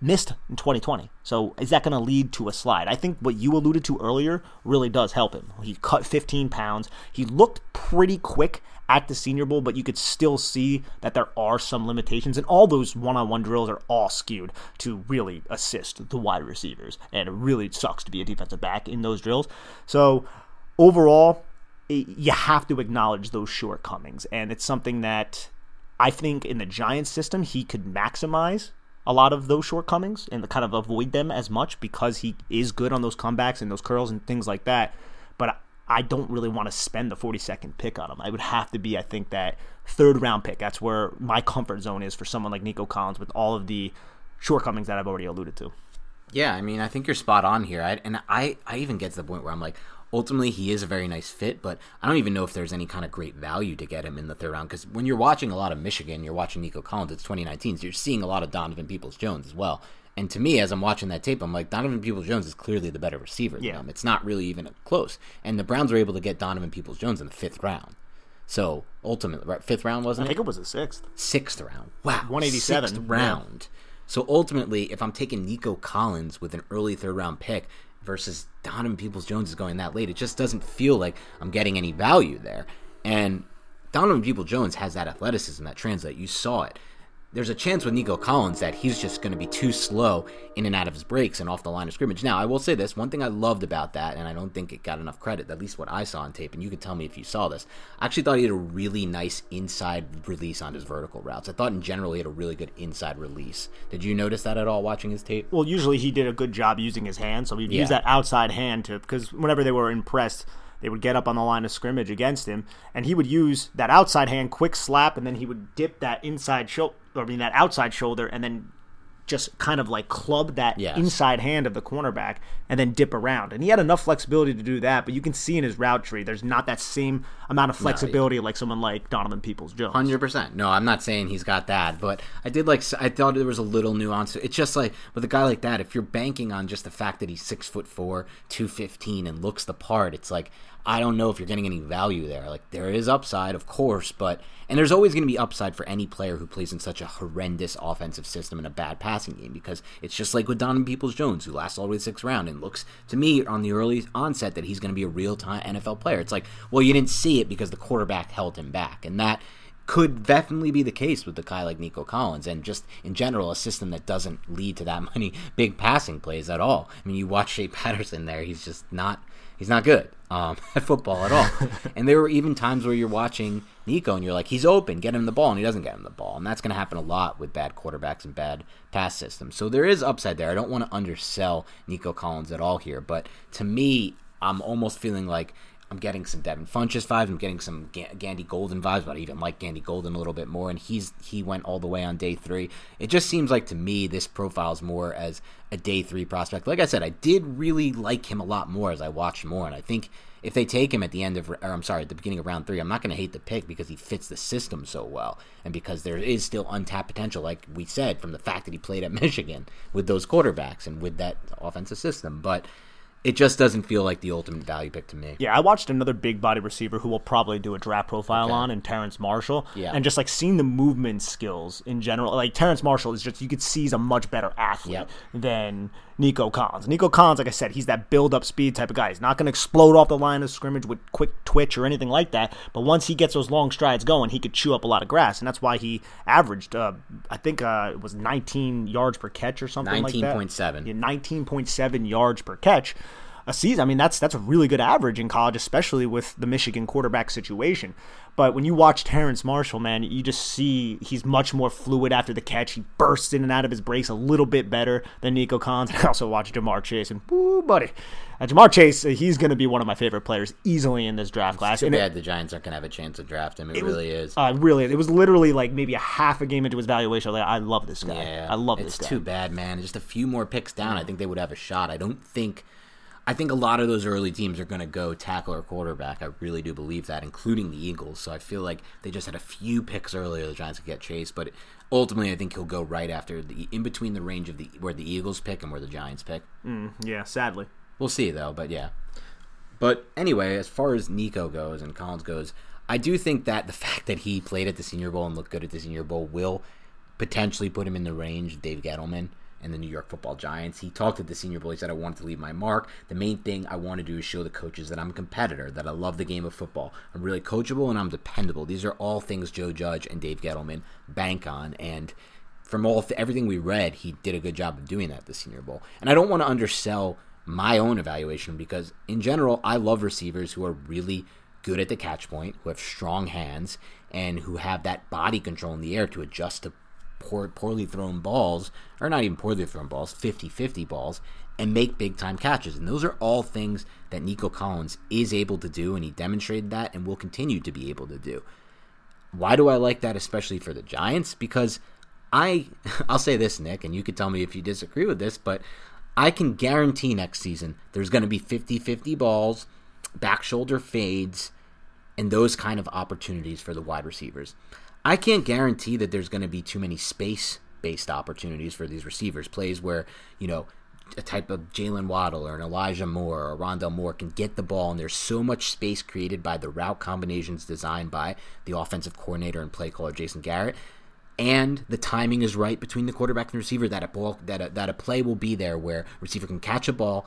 Speaker 3: missed in 2020. So is that going to lead to a slide? I think what you alluded to earlier really does help him. He cut 15 pounds. He looked pretty quick at the Senior Bowl, but you could still see that there are some limitations, and all those one-on-one drills are all skewed to really assist the wide receivers, and it really sucks to be a defensive back in those drills. So overall, you have to acknowledge those shortcomings, and it's something that I think in the Giants system he could maximize a lot of those shortcomings and kind of avoid them as much because he is good on those comebacks and those curls and things like that. But I don't really want to spend the 42nd pick on him. I would have to be, I think, that third round pick. That's where my comfort zone is for someone like Nico Collins with all of the shortcomings that I've already alluded to.
Speaker 2: Yeah, I mean, I think you're spot on here. I, and I, I even get to the point where I'm like, ultimately he is a very nice fit, but I don't even know if there's any kind of great value to get him in the third round because when you're watching a lot of Michigan, you're watching Nico Collins. It's 2019, so you're seeing a lot of Donovan Peoples Jones as well. And to me, as I'm watching that tape, I'm like, Donovan Peoples Jones is clearly the better receiver
Speaker 3: Yeah.
Speaker 2: him. It's not really even close. And the Browns were able to get Donovan Peoples Jones in the fifth round. So ultimately, right, fifth round wasn't
Speaker 3: think
Speaker 2: it?
Speaker 3: it was a sixth.
Speaker 2: Sixth round. Wow,
Speaker 3: 187,
Speaker 2: Sixth
Speaker 3: yeah.
Speaker 2: round. So ultimately, if I'm taking Nico Collins with an early third round pick versus Donovan Peoples Jones is going that late, it just doesn't feel like I'm getting any value there. And Donovan Peoples Jones has that athleticism that translate. You saw it. There's a chance with Nico Collins that he's just going to be too slow in and out of his breaks and off the line of scrimmage. Now, I will say this one thing I loved about that, and I don't think it got enough credit, at least what I saw on tape, and you can tell me if you saw this. I actually thought he had a really nice inside release on his vertical routes. I thought in general he had a really good inside release. Did you notice that at all watching his tape?
Speaker 3: Well, usually he did a good job using his hand, so he'd
Speaker 2: Yeah.
Speaker 3: use that outside hand to because whenever they were impressed, they would get up on the line of scrimmage against him, and he would use that outside hand, quick slap, and then he would dip that inside shoulder, I mean that outside shoulder, and then just kind of like club that
Speaker 2: Yes.
Speaker 3: inside hand of the cornerback and then dip around. And he had enough flexibility to do that, but you can see in his route tree, there's not that same amount of flexibility like someone like Donovan Peoples Jones.
Speaker 2: Hundred percent. No, I'm not saying he's got that, but I did like. I thought there was a little nuance. It's just like with a guy like that, if you're banking on just the fact that he's six foot four, two fifteen, and looks the part, it's like I don't know if you're getting any value there. Like there is upside, of course, but and there's always going to be upside for any player who plays in such a horrendous offensive system and a bad passing game because it's just like with Donovan Peoples Jones, who lasts all the way to the sixth round and looks to me on the early onset that he's going to be a real time NFL player. It's like, well, you didn't see it because the quarterback held him back, and that could definitely be the case with the guy like Nico Collins, and just in general, a system that doesn't lead to that [laughs] many big passing plays at all. I mean, you watch Shea Patterson there; he's just not he's not good um, [laughs] at football at all. [laughs] and there were even times where you're watching Nico and you're like, he's open, get him the ball, and he doesn't get him the ball, and that's going to happen a lot with bad quarterbacks and bad pass systems. So there is upside there. I don't want to undersell Nico Collins at all here, but to me, I'm almost feeling like. I'm getting some Devin Funchess vibes. I'm getting some Ga- Gandy Golden vibes, but I even like Gandy Golden a little bit more. And he's he went all the way on day three. It just seems like to me this profiles more as a day three prospect. Like I said, I did really like him a lot more as I watched more, and I think if they take him at the end of, or I'm sorry, at the beginning of round three, I'm not going to hate the pick because he fits the system so well, and because there is still untapped potential, like we said, from the fact that he played at [laughs] Michigan with those quarterbacks and with that offensive system, but. It just doesn't feel like the ultimate value pick to me.
Speaker 3: Yeah, I watched another big body receiver who will probably do a draft profile
Speaker 2: Okay.
Speaker 3: on, and Terrence Marshall.
Speaker 2: Yeah.
Speaker 3: And just like seeing the movement skills in general, like Terrence Marshall is just you could see he's a much better athlete
Speaker 2: Yep.
Speaker 3: than Nico Collins. Nico Collins, like I said, he's that build up speed type of guy. He's not going to explode off the line of scrimmage with quick twitch or anything like that. But once he gets those long strides going, he could chew up a lot of grass, and that's why he averaged, uh, I think uh, it was 19 yards per catch or something like that.
Speaker 2: 19.7.
Speaker 3: Yeah, 19.7 yards per catch a season. I mean, that's that's a really good average in college, especially with the Michigan quarterback situation. But when you watch Terrence Marshall, man, you just see he's much more fluid after the catch. He bursts in and out of his breaks a little bit better than Nico Collins. And I also watch Ja'Marr Chase, and woo, buddy, Uh, Ja'Marr Chase, uh, he's going to be one of my favorite players easily in this draft class.
Speaker 2: Too
Speaker 3: And it-
Speaker 2: bad the Giants aren't going to have a chance to draft him. It,
Speaker 3: was-
Speaker 2: really is.
Speaker 3: Uh, really, it was literally like maybe a half a game into his valuation. Like, I love this guy.
Speaker 2: Yeah,
Speaker 3: I love
Speaker 2: it's
Speaker 3: this guy.
Speaker 2: too bad, man. Just a few more picks down, I think they would have a shot. I don't think. I think a lot of those early teams are going to go tackle or quarterback. I really do believe that, including the Eagles. So I feel like they just had a few picks earlier. The Giants could get Chase, but ultimately, I think he'll go right after the in between the range of the where the Eagles pick and where the Giants pick.
Speaker 3: Mm, yeah, sadly.
Speaker 2: We'll see though, but yeah. But anyway, as far as Nico goes and Collins goes, I do think that the [laughs] fact that he played at the Senior Bowl and looked good at the Senior Bowl will potentially put him in the range of Dave Gettleman and the New York Football Giants. He talked at the Senior Bowl. He said, "I wanted to leave my mark. The main thing I want to do is show the coaches that I'm a competitor, that I love the game of football. I'm really coachable and I'm dependable. These are all things Joe Judge and Dave Gettleman bank on, and." From all everything we read, he did a good job of doing that at the Senior Bowl. And I don't want to undersell my own evaluation because in general I love receivers who are really good at the catch point, who have strong hands, and who have that body control in the air to adjust to poor, poorly thrown balls, or not even poorly thrown balls, 50-50 balls, and make big time catches. And those are all things that Nico Collins is able to do, and he demonstrated that and will continue to be able to do. Why do I like that, especially for the Giants? Because I, [laughs] I'll say this, Nick, and you could tell me if you disagree with this, but I can guarantee next season there's going to be 50 50 balls, back shoulder fades, and those kind of opportunities for the wide receivers. I can't guarantee that there's going to be too many space based opportunities for these receivers, plays where, you know, a type of Jaylen Waddle or an Elijah Moore or Rondale Moore can get the ball, and there's so much space created by the route combinations designed by the offensive coordinator and play caller Jason Garrett and the timing is right between the quarterback and receiver that a ball that a, that a play will be there where receiver can catch a ball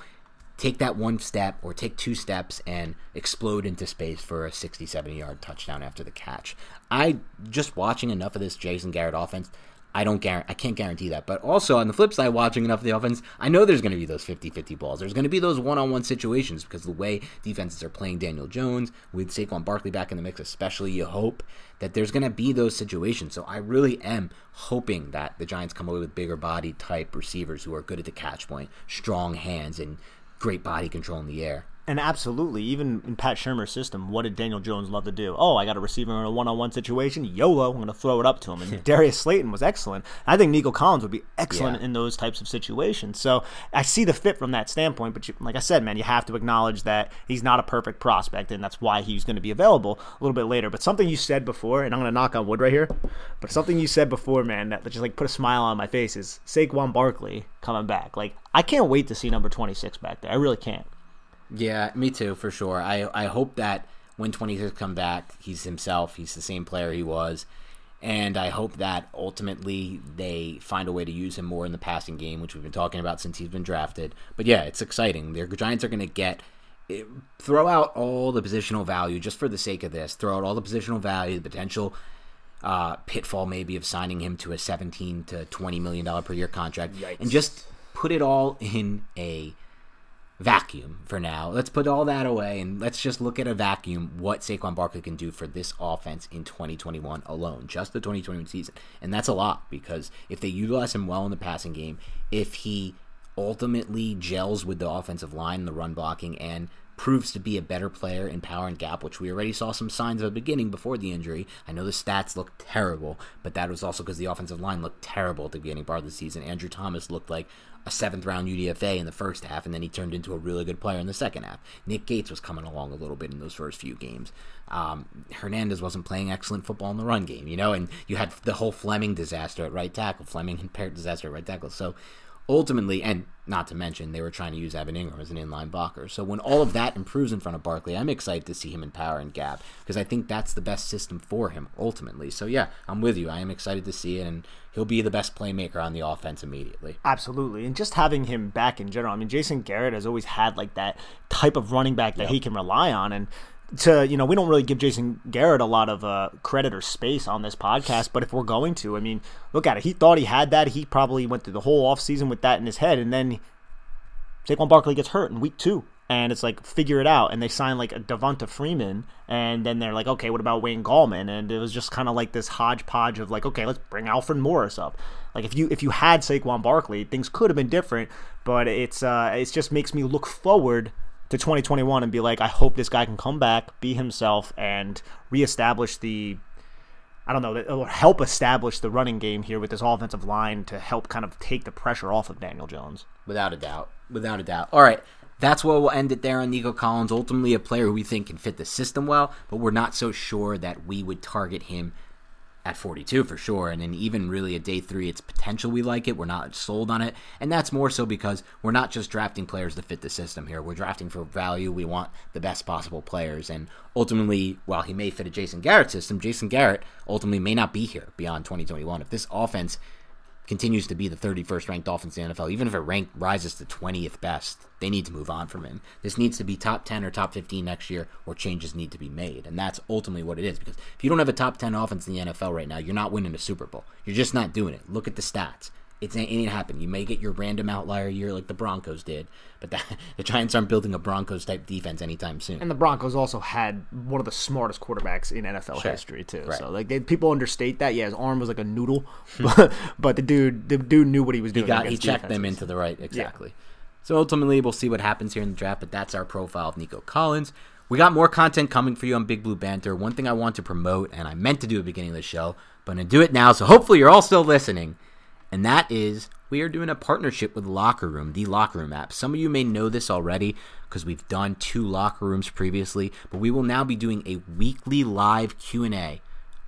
Speaker 2: take that one step or take two steps and explode into space for a 60 70 yard touchdown after the catch i just watching enough of this jason garrett offense I don't guarantee, I can't guarantee that. But also on the flip side, watching enough of the offense, I know there's going to be those 50-50 balls. There's going to be those one-on-one situations because the way defenses are playing Daniel Jones with Saquon Barkley back in the mix, especially, you hope that there's going to be those situations. So I really am hoping that the Giants come away with bigger body type receivers who are good at the catch point, strong hands, and great body control in the air.
Speaker 3: And absolutely, even in Pat Shurmur's system, what did Daniel Jones love to do? Oh, I got a receiver in a one-on-one situation. YOLO, I'm going to throw it up to him. And [laughs] Darius Slayton was excellent. I think Nico Collins would be excellent
Speaker 2: Yeah.
Speaker 3: in those types of situations. So I see the fit from that standpoint. But you, like I said, man, you have to acknowledge that he's not a perfect prospect, and that's why he's going to be available a little bit later. But something you said before, and I'm going to knock on wood right here, but something you said before, man, that just like put a smile on my face is Saquon Barkley coming back. Like I can't wait to see number 26 back there. I really can't.
Speaker 2: Yeah, me too, for sure. I I hope that when 26 come back, he's himself. He's the same player he was. And I hope that ultimately they find a way to use him more in the passing game, which we've been talking about since he's been drafted. But yeah, it's exciting. The Giants are going to get eh, throw out all the positional value just for the sake of this. Throw out all the positional value, the potential uh, pitfall maybe of signing him to a 17 to 20 million dollar per year contract, and just put it all in a vacuum for now. Let's put all that away and let's just look at a vacuum what Saquon Barkley can do for this offense in 2021 alone, just the 2021 season. And that's a lot because if they utilize him well in the passing game, if he ultimately gels with the offensive line, the run blocking, and proves to be a better player in power and gap, which we already saw some signs of the beginning before the injury. I know the stats look terrible, but that was also because the offensive line looked terrible at the beginning part of the season. Andrew Thomas looked like a seventh round UDFA in the first half, and then he turned into a really good player in the second half. Nick Gates was coming along a little bit in those first few games. Um, Hernandez wasn't playing excellent football in the run game, you know, and you had the whole Fleming disaster at right tackle, Fleming and Peart disaster at right tackle. So ultimately, and not to mention, they were trying to use Evan Engram as an inline blocker. So when all of that improves in front of Barkley, I'm excited to see him in power and gap because I think that's the best system for him ultimately. So yeah, I'm with you. I am excited to see it, and he'll be the best playmaker on the offense immediately.
Speaker 3: Absolutely. And just having him back in general. I mean, Jason Garrett has always had like that type of running back that he can rely on. And to, you know, we don't really give Jason Garrett a lot of uh, credit or space on this podcast, but if we're going to, I mean, look at it. He thought he had that. He probably went through the whole offseason with that in his head. And then Saquon Barkley gets hurt in week two. And it's like, figure it out. And they sign like a Devonta Freeman. And then they're like, okay, what about Wayne Gallman? And it was just kind of like this hodgepodge of like, okay, let's bring Alfred Morris up. Like if you if you had Saquon Barkley, things could have been different. But it's uh, it just makes me look forward to 2021 and be like, I hope this guy can come back, be himself, and reestablish the, I don't know, or help establish the running game here with this offensive line to help kind of take the pressure off of Daniel Jones.
Speaker 2: Without a doubt. Without a doubt. All right. That's where we'll end it there on Nico Collins. Ultimately, a player who we think can fit the system well, but we're not so sure that we would target him at 42 for sure. And then even really at day three, it's potential we like it. We're not sold on it. And that's more so because we're not just drafting players to fit the system here. We're drafting for value. We want the best possible players. And ultimately, while he may fit a Jason Garrett system, Jason Garrett ultimately may not be here beyond 2021. If this offense continues to be the 31st ranked offense in the NFL, even if it rank rises to 20th best, they need to move on from him. This needs to be top 10 or top 15 next year, or changes need to be made. And that's ultimately what it is. Because if you don't have a top 10 offense in the NFL right now, you're not winning a Super Bowl. You're just not doing it. Look at the stats. It's, it ain't happen. You may get your random outlier year like the Broncos did, but the, [laughs] the Giants aren't building a Broncos type defense anytime soon.
Speaker 3: And the Broncos also had one of the smartest quarterbacks in NFL
Speaker 2: Sure.
Speaker 3: history too.
Speaker 2: Right.
Speaker 3: So like they, people understate that. Yeah, his arm was like a noodle, [laughs] but, but the dude, the dude knew what he was doing.
Speaker 2: he got he checked them into the right exactly. So ultimately, we'll see what happens here in the draft. But that's our profile of Nico Collins. We got more content coming for you on Big Blue Banter. One thing I want to promote, and I meant to do at the beginning of the show, but I'm gonna do it now. So hopefully, you're all still listening. And that is we are doing a partnership with Locker Room, the Locker Room app. Some of you may know this already because we've done two locker rooms previously, but we will now be doing a weekly live Q&A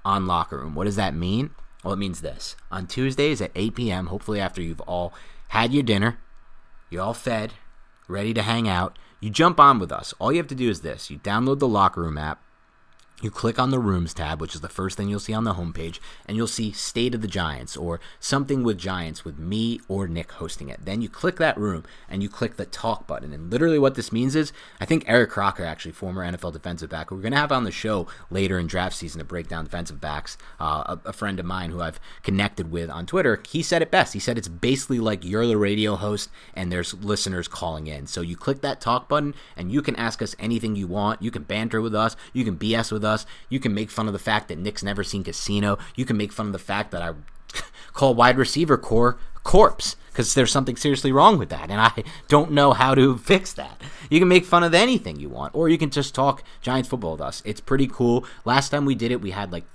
Speaker 2: on Locker Room. What does that mean? Well, it means this. On Tuesdays at 8 p.m., hopefully after you've all had your dinner, you're all fed, ready to hang out, you jump on with us. All you have to do is this. You download the Locker Room app, you click on the Rooms tab, which is the first thing you'll see on the homepage, and you'll see State of the Giants or something with Giants with me or Nick hosting it. Then you click that room and you click the talk button. And literally what this means is I think Eric Crocker, actually, former NFL defensive back, we're going to have on the show later in draft season to break down defensive backs, uh, a, a friend of mine who I've connected with on Twitter, he said it best. He said it's basically like you're the radio host and there's listeners calling in. So you click that talk button and you can ask us anything you want. You can banter with us. You can BS with us. You can make fun of the fact that Nick's never seen Casino. You can make fun of the fact that I [laughs] call wide receiver core corpse because there's something seriously wrong with that and I [laughs] don't know how to [laughs] fix that. You can make fun of anything you want or you can just talk Giants football with us. It's pretty cool. Last time we did it, we had like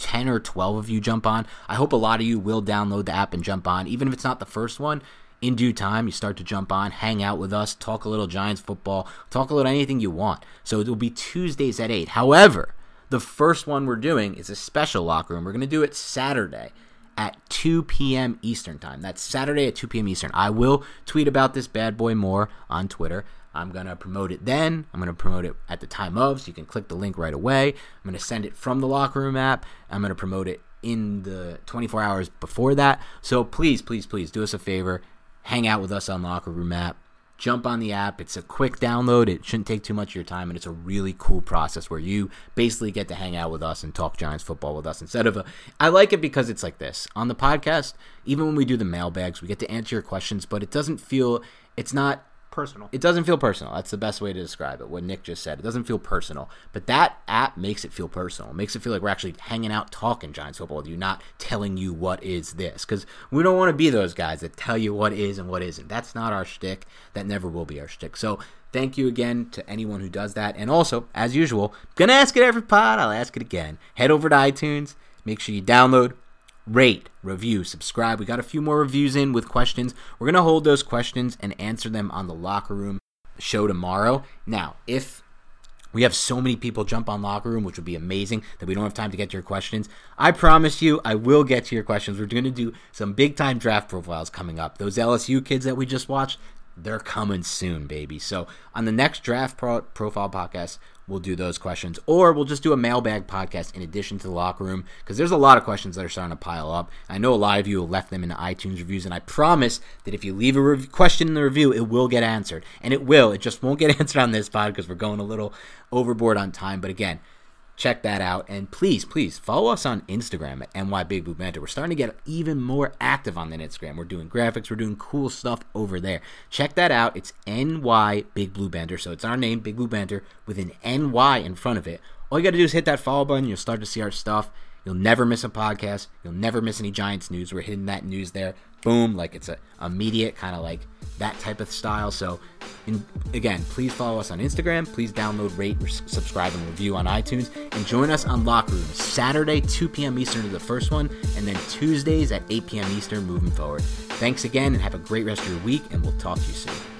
Speaker 2: 10 or 12 of you jump on. I hope a lot of you will download the app and jump on even if it's not the first one. In due time, you start to jump on, hang out with us, talk a little Giants football, talk a little anything you want. So it will be Tuesdays at 8. However, the first one we're doing is a special locker room. We're going to do it Saturday at 2 p.m. Eastern Time. That's Saturday at 2 p.m. Eastern. I will tweet about this bad boy more on Twitter. I'm going to promote it then. I'm going to promote it at the time of, so you can click the link right away. I'm going to send it from the locker room app. I'm going to promote it in the 24 hours before that. So please, please, please do us a favor. Hang out with us on the Locker Room app jump on the app. It's a quick download. It shouldn't take too much of your time, and it's a really cool process where you basically get to hang out with us and talk Giants football with us instead of a. I like it because it's like this on the podcast. Even when we do the mailbags, we get to answer your questions, but it doesn't feel. It's not
Speaker 3: personal.
Speaker 2: it doesn't feel personal. That's the best way to describe it. What Nick just said. It doesn't feel personal. But that app makes it feel personal. It makes it feel like we're actually hanging out talking Giants football with you, not telling you what is this. Because we don't want to be those guys that tell you what is and what isn't. That's not our shtick. That never will be our shtick. So thank you again to anyone who does that. And also, as usual, gonna ask it every pod. I'll ask it again. Head over to iTunes. Make sure you download, rate, review, subscribe. We got a few more reviews in with questions. We're going to hold those questions and answer them on the locker room show tomorrow. Now, if we have so many people jump on locker room, which would be amazing that we don't have time to get to your questions. I promise you, I will get to your questions. We're going to do some big time draft profiles coming up. Those LSU kids that we just watched, they're coming soon, baby. So on the next draft pro- profile podcast, we'll do those questions, or we'll just do a mailbag podcast in addition to the locker room because there's a lot of questions that are starting to pile up. I know a lot of you have left them in the iTunes reviews, and I promise that if you leave a question in the review, it will get answered, and it will. It just won't get [laughs] answered on this pod because we're going a little overboard on time. But again, check that out. And please, please follow us on Instagram at NY Big Blue Banter. We're starting to get even more active on that Instagram. We're doing graphics, we're doing cool stuff over there. Check that out. It's NY Big Blue Banter. So it's our name, Big Blue Banter, with an NY in front of it. All you got to do is hit that follow button. You'll start to see our stuff. You'll never miss a podcast. You'll never miss any Giants news. We're hitting that news there boom, like it's a immediate kind of like that type of style. So, in, again, please follow us on Instagram. Please download, rate, subscribe, and review on iTunes. And join us on Locker Room Saturday, 2 p.m. Eastern to the first one, and then Tuesdays at 8 p.m. Eastern moving forward. Thanks again, and have a great rest of your week, and we'll talk to you soon.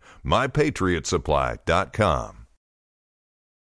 Speaker 6: mypatriotsupply.com.